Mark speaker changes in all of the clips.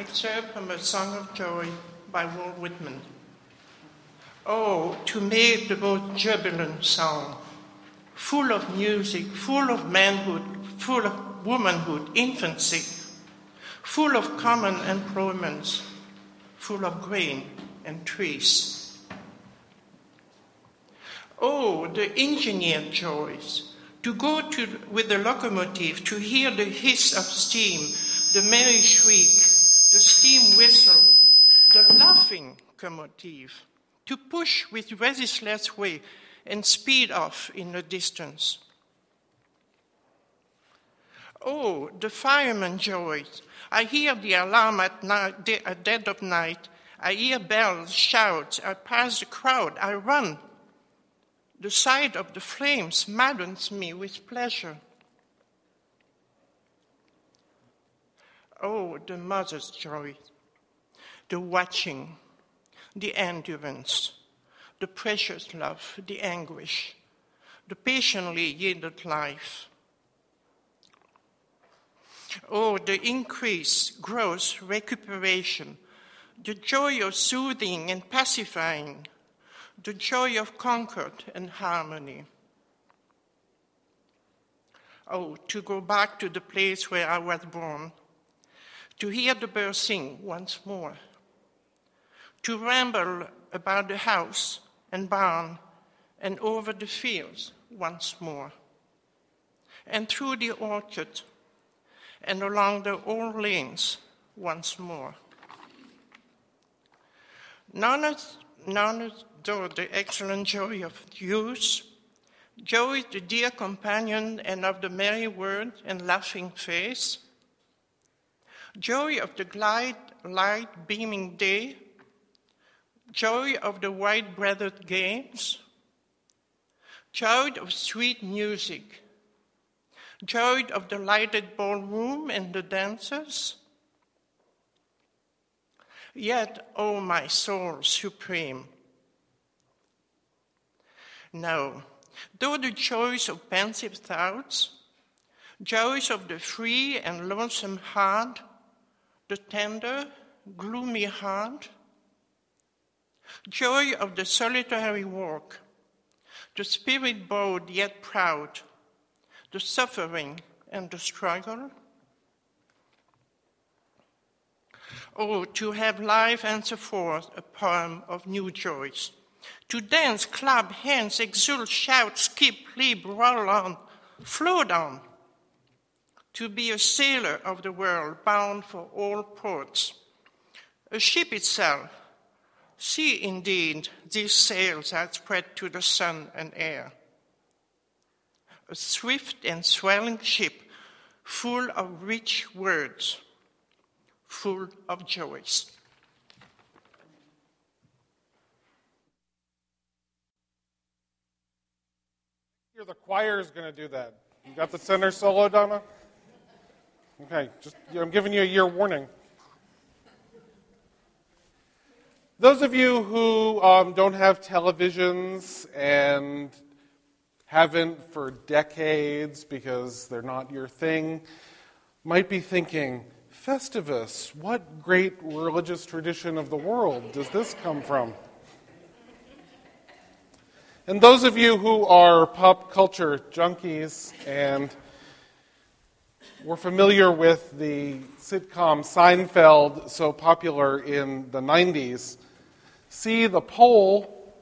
Speaker 1: excerpt from A Song of Joy by Walt Whitman. Oh, to make the most jubilant song, full of music, full of manhood, full of womanhood, infancy, full of common employments, full of grain and trees. Oh, the engineered joys, to go to, with the locomotive, to hear the hiss of steam, the merry shriek, the steam whistle, the laughing commotive, to push with resistless way and speed off in the distance. Oh, the fireman joys. I hear the alarm at, night, at dead of night. I hear bells, shouts. I pass the crowd. I run. The sight of the flames maddens me with pleasure. Oh, the mother's joy, the watching, the endurance, the precious love, the anguish, the patiently yielded life. Oh, the increase, growth, recuperation, the joy of soothing and pacifying, the joy of concord and harmony. Oh, to go back to the place where I was born, to hear the birds sing once more, to ramble about the house and barn and over the fields once more, and through the orchard and along the old lanes once more. None none of the excellent joy of youth, joy the dear companion and of the merry word and laughing face, joy of the glad, light beaming day, joy of the white breathed games, joy of sweet music, joy of the lighted ballroom and the dancers. Yet, O oh my soul supreme, no, though the joys of pensive thoughts, joys of the free and lonesome heart, the tender, gloomy heart, joy of the solitary walk, the spirit bowed yet proud, the suffering and the struggle. Oh, to have life answer forth a poem of new joys, to dance, clap hands, exult, shout, skip, leap, roll on, float on, to be a sailor of the world bound for all ports. A ship itself, see indeed these sails that spread to the sun and air. A swift and swelling ship full of rich words, full of joys.
Speaker 2: The choir is going to do that. You got the center solo, Donna? Okay, just I'm giving you a year warning. Those of you who um, don't have televisions and haven't for decades because they're not your thing might be thinking, Festivus, what great religious tradition of the world does this come from? And those of you who are pop culture junkies and we're familiar with the sitcom Seinfeld, so popular in the 90s, see the poll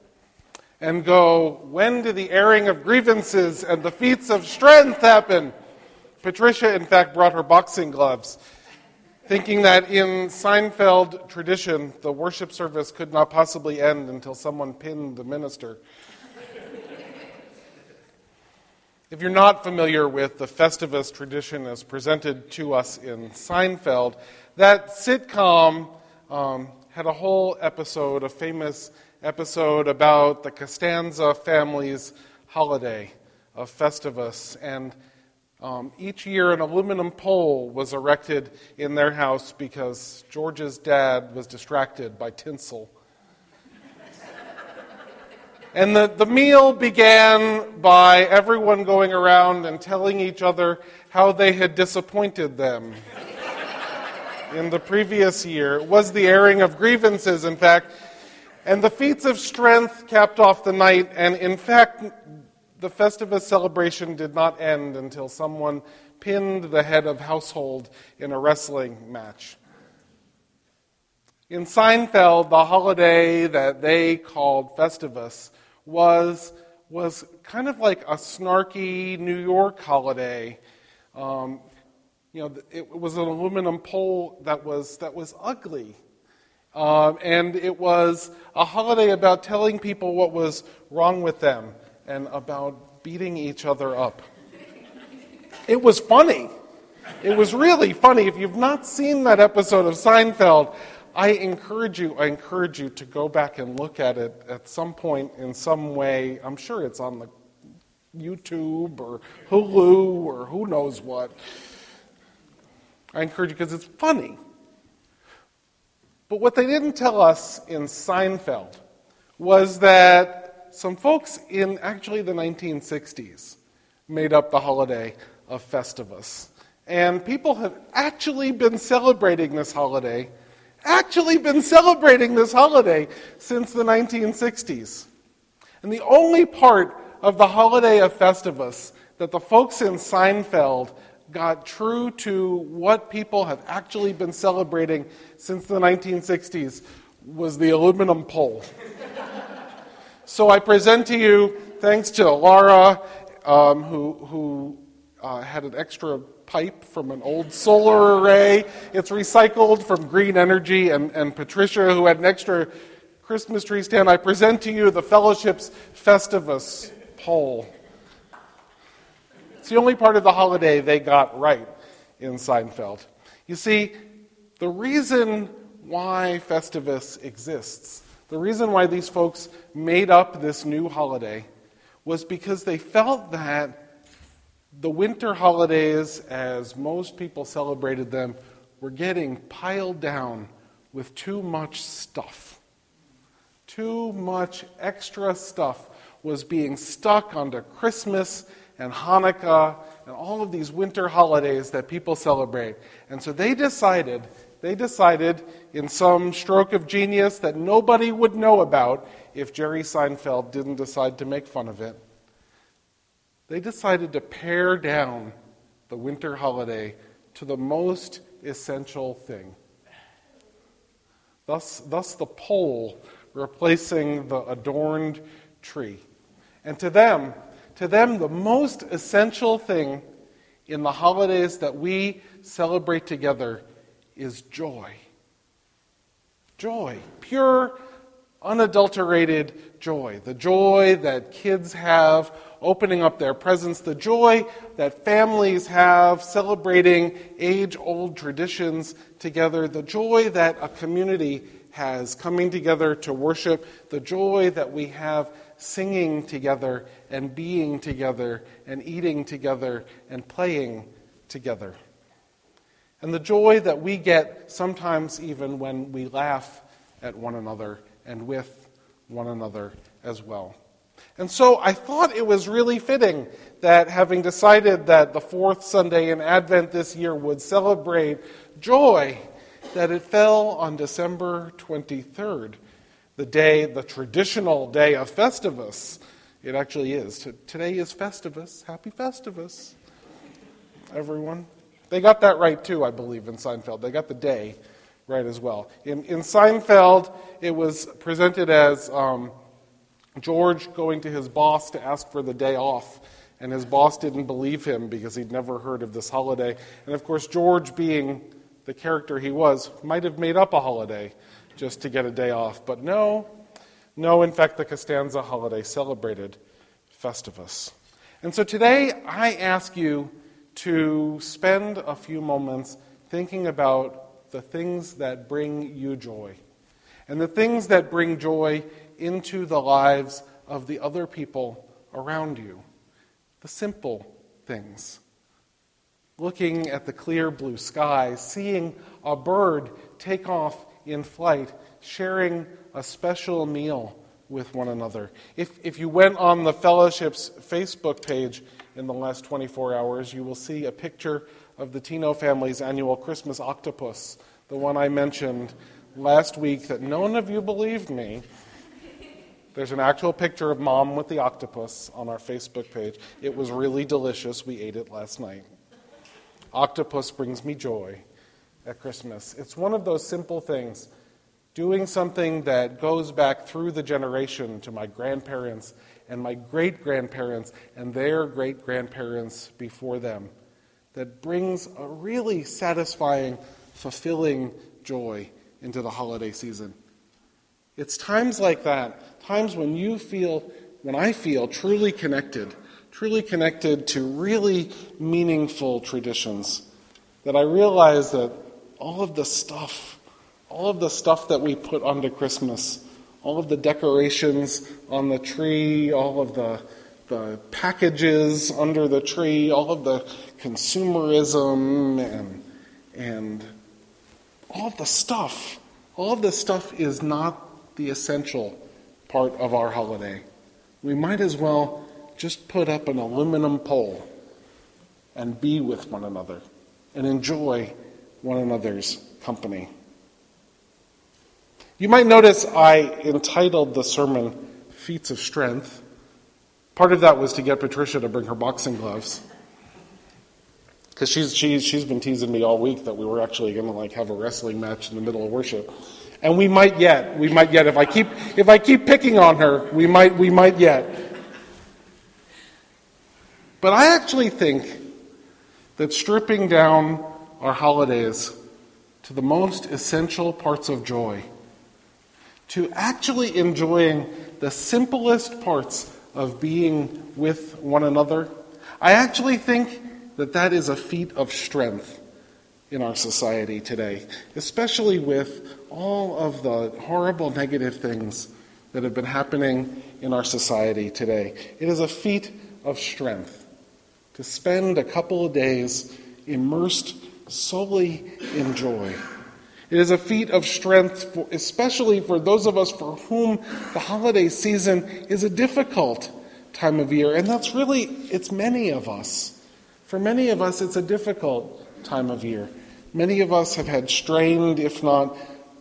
Speaker 2: and go, When do the airing of grievances and the feats of strength happen? Patricia, in fact, brought her boxing gloves, thinking that in Seinfeld tradition, the worship service could not possibly end until someone pinned the minister. If you're not familiar with the Festivus tradition as presented to us in Seinfeld, that sitcom um, had a whole episode, a famous episode about the Costanza family's holiday of Festivus. And um, each year, an aluminum pole was erected in their house because George's dad was distracted by tinsel and the, the meal began by everyone going around and telling each other how they had disappointed them. in the previous year. It was the airing of grievances, in fact. And the feats of strength capped off the night. And in fact, the Festivus celebration did not end until someone pinned the head of household in a wrestling match. In Seinfeld, the holiday that they called Festivus was, was kind of like a snarky New York holiday. Um, you know, it was an aluminum pole that was, that was ugly. Um, and it was a holiday about telling people what was wrong with them and about beating each other up. It was funny. It was really funny. If you've not seen that episode of Seinfeld, I encourage you, I encourage you to go back and look at it at some point in some way. I'm sure it's on the YouTube or Hulu or who knows what. I encourage you because it's funny. But what they didn't tell us in Seinfeld was that some folks in actually the 1960s made up the holiday of Festivus. And people have actually been celebrating this holiday, actually been celebrating this holiday since the 1960s. And the only part of the holiday of Festivus that the folks in Seinfeld got true to what people have actually been celebrating since the 1960s was the aluminum pole. so I present to you, thanks to Laura, um, who, who uh, had an extra pipe from an old solar array. It's recycled from green energy, and, and Patricia, who had an extra Christmas tree stand. I present to you the Fellowship's Festivus pole. It's the only part of the holiday they got right in Seinfeld. You see, the reason why Festivus exists, the reason why these folks made up this new holiday, was because they felt that the winter holidays, as most people celebrated them, were getting piled down with too much stuff. Too much extra stuff was being stuck onto Christmas and Hanukkah and all of these winter holidays that people celebrate. And so they decided, they decided in some stroke of genius that nobody would know about if Jerry Seinfeld didn't decide to make fun of it. They decided to pare down the winter holiday to the most essential thing. Thus, thus the pole replacing the adorned tree. And to them, to them, the most essential thing in the holidays that we celebrate together is joy. Joy. Pure, unadulterated joy. The joy that kids have opening up their presents, the joy that families have celebrating age old traditions together, the joy that a community has coming together to worship, the joy that we have singing together and being together and eating together and playing together. And the joy that we get sometimes even when we laugh at one another and with one another as well. And so I thought it was really fitting that having decided that the fourth Sunday in Advent this year would celebrate joy, that it fell on December 23rd the day, the traditional day of Festivus. It actually is. Today is Festivus. Happy Festivus, everyone. They got that right too, I believe, in Seinfeld. They got the day right as well. In, in Seinfeld, it was presented as um, George going to his boss to ask for the day off. And his boss didn't believe him because he'd never heard of this holiday. And of course, George, being the character he was, might have made up a holiday just to get a day off. But no, no, in fact, the Costanza holiday celebrated Festivus. And so today I ask you to spend a few moments thinking about the things that bring you joy and the things that bring joy into the lives of the other people around you. The simple things. Looking at the clear blue sky, seeing a bird take off in flight, sharing a special meal with one another. If, if you went on the fellowship's Facebook page in the last 24 hours, you will see a picture of the Tino family's annual Christmas octopus the one I mentioned last week that none of you believed me. There's an actual picture of mom with the octopus on our Facebook page. It was really delicious. We ate it last night. Octopus brings me joy at Christmas. It's one of those simple things, doing something that goes back through the generation to my grandparents and my great grandparents and their great grandparents before them, that brings a really satisfying, fulfilling joy into the holiday season. It's times like that, times when you feel, when I feel truly connected, truly connected to really meaningful traditions, that I realize that all of the stuff, all of the stuff that we put onto Christmas, all of the decorations on the tree, all of the, the packages under the tree, all of the consumerism and, and all of the stuff, all of this stuff is not the essential part of our holiday. We might as well just put up an aluminum pole and be with one another and enjoy one another's company. You might notice I entitled the sermon Feats of Strength. Part of that was to get Patricia to bring her boxing gloves. Because she's, she's, she's been teasing me all week that we were actually going to like have a wrestling match in the middle of worship. And we might yet. We might yet. If I keep if I keep picking on her, we might we might yet. But I actually think that stripping down our holidays to the most essential parts of joy, to actually enjoying the simplest parts of being with one another, I actually think that that is a feat of strength in our society today, especially with all of the horrible negative things that have been happening in our society today. It is a feat of strength to spend a couple of days immersed solely in joy. It is a feat of strength, for, especially for those of us for whom the holiday season is a difficult time of year. And that's really, it's many of us. For many of us, it's a difficult time of year. Many of us have had strained, if not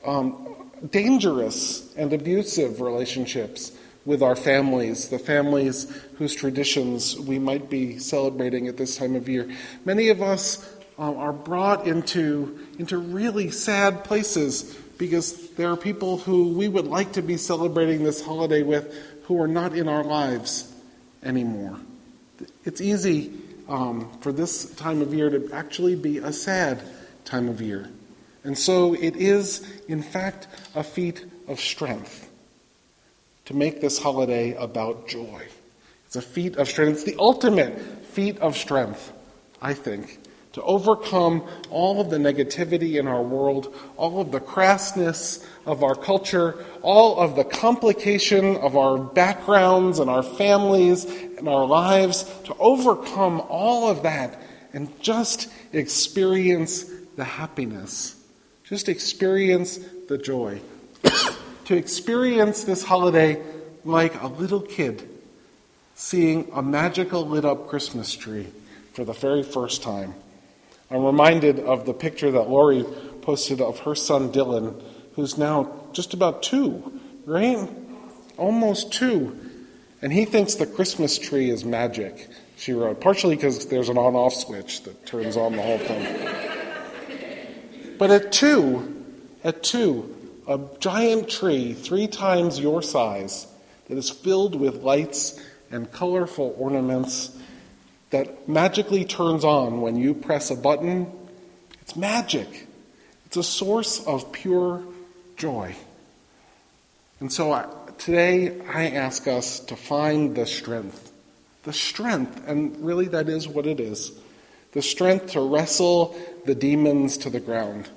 Speaker 2: um, dangerous and abusive relationships with our families, the families whose traditions we might be celebrating at this time of year. Many of us um, are brought into, into really sad places because there are people who we would like to be celebrating this holiday with who are not in our lives anymore. It's easy um, for this time of year to actually be a sad time of year. And so it is, in fact, a feat of strength to make this holiday about joy. It's a feat of strength. It's the ultimate feat of strength, I think, to overcome all of the negativity in our world, all of the crassness of our culture, all of the complication of our backgrounds and our families and our lives, to overcome all of that and just experience the happiness. Just experience the joy. to experience this holiday like a little kid seeing a magical lit up Christmas tree for the very first time. I'm reminded of the picture that Lori posted of her son Dylan, who's now just about two, right? Almost two. And he thinks the Christmas tree is magic, she wrote, partially because there's an on off switch that turns on the whole thing. But at two, at two, a giant tree three times your size that is filled with lights and colorful ornaments that magically turns on when you press a button. It's magic. It's a source of pure joy. And so I, today I ask us to find the strength. The strength, and really that is what it is the strength to wrestle the demons to the ground,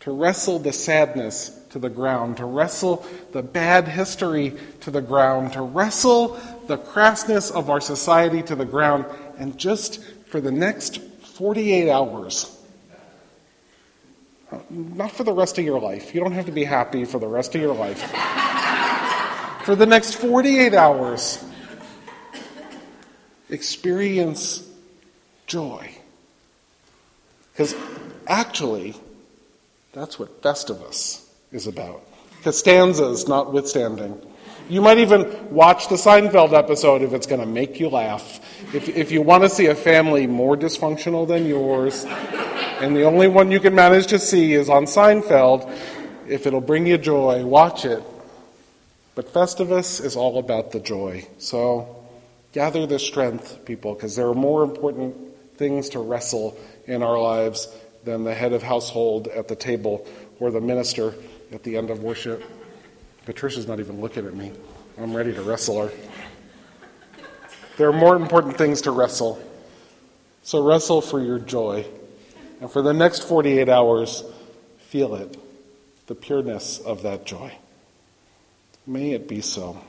Speaker 2: to wrestle the sadness to the ground, to wrestle the bad history to the ground, to wrestle the crassness of our society to the ground, and just for the next 48 hours, uh, not for the rest of your life, you don't have to be happy for the rest of your life. for the next 48 hours, experience joy. Because actually, That's what Festivus is about. Costanzas notwithstanding. You might even watch the Seinfeld episode if it's going to make you laugh. If, if you want to see a family more dysfunctional than yours, and the only one you can manage to see is on Seinfeld, if it'll bring you joy, watch it. But Festivus is all about the joy. So gather the strength, people, because there are more important things to wrestle in our lives than the head of household at the table or the minister at the end of worship. Patricia's not even looking at me. I'm ready to wrestle her. There are more important things to wrestle. So wrestle for your joy. And for the next 48 hours, feel it, the pureness of that joy. May it be so.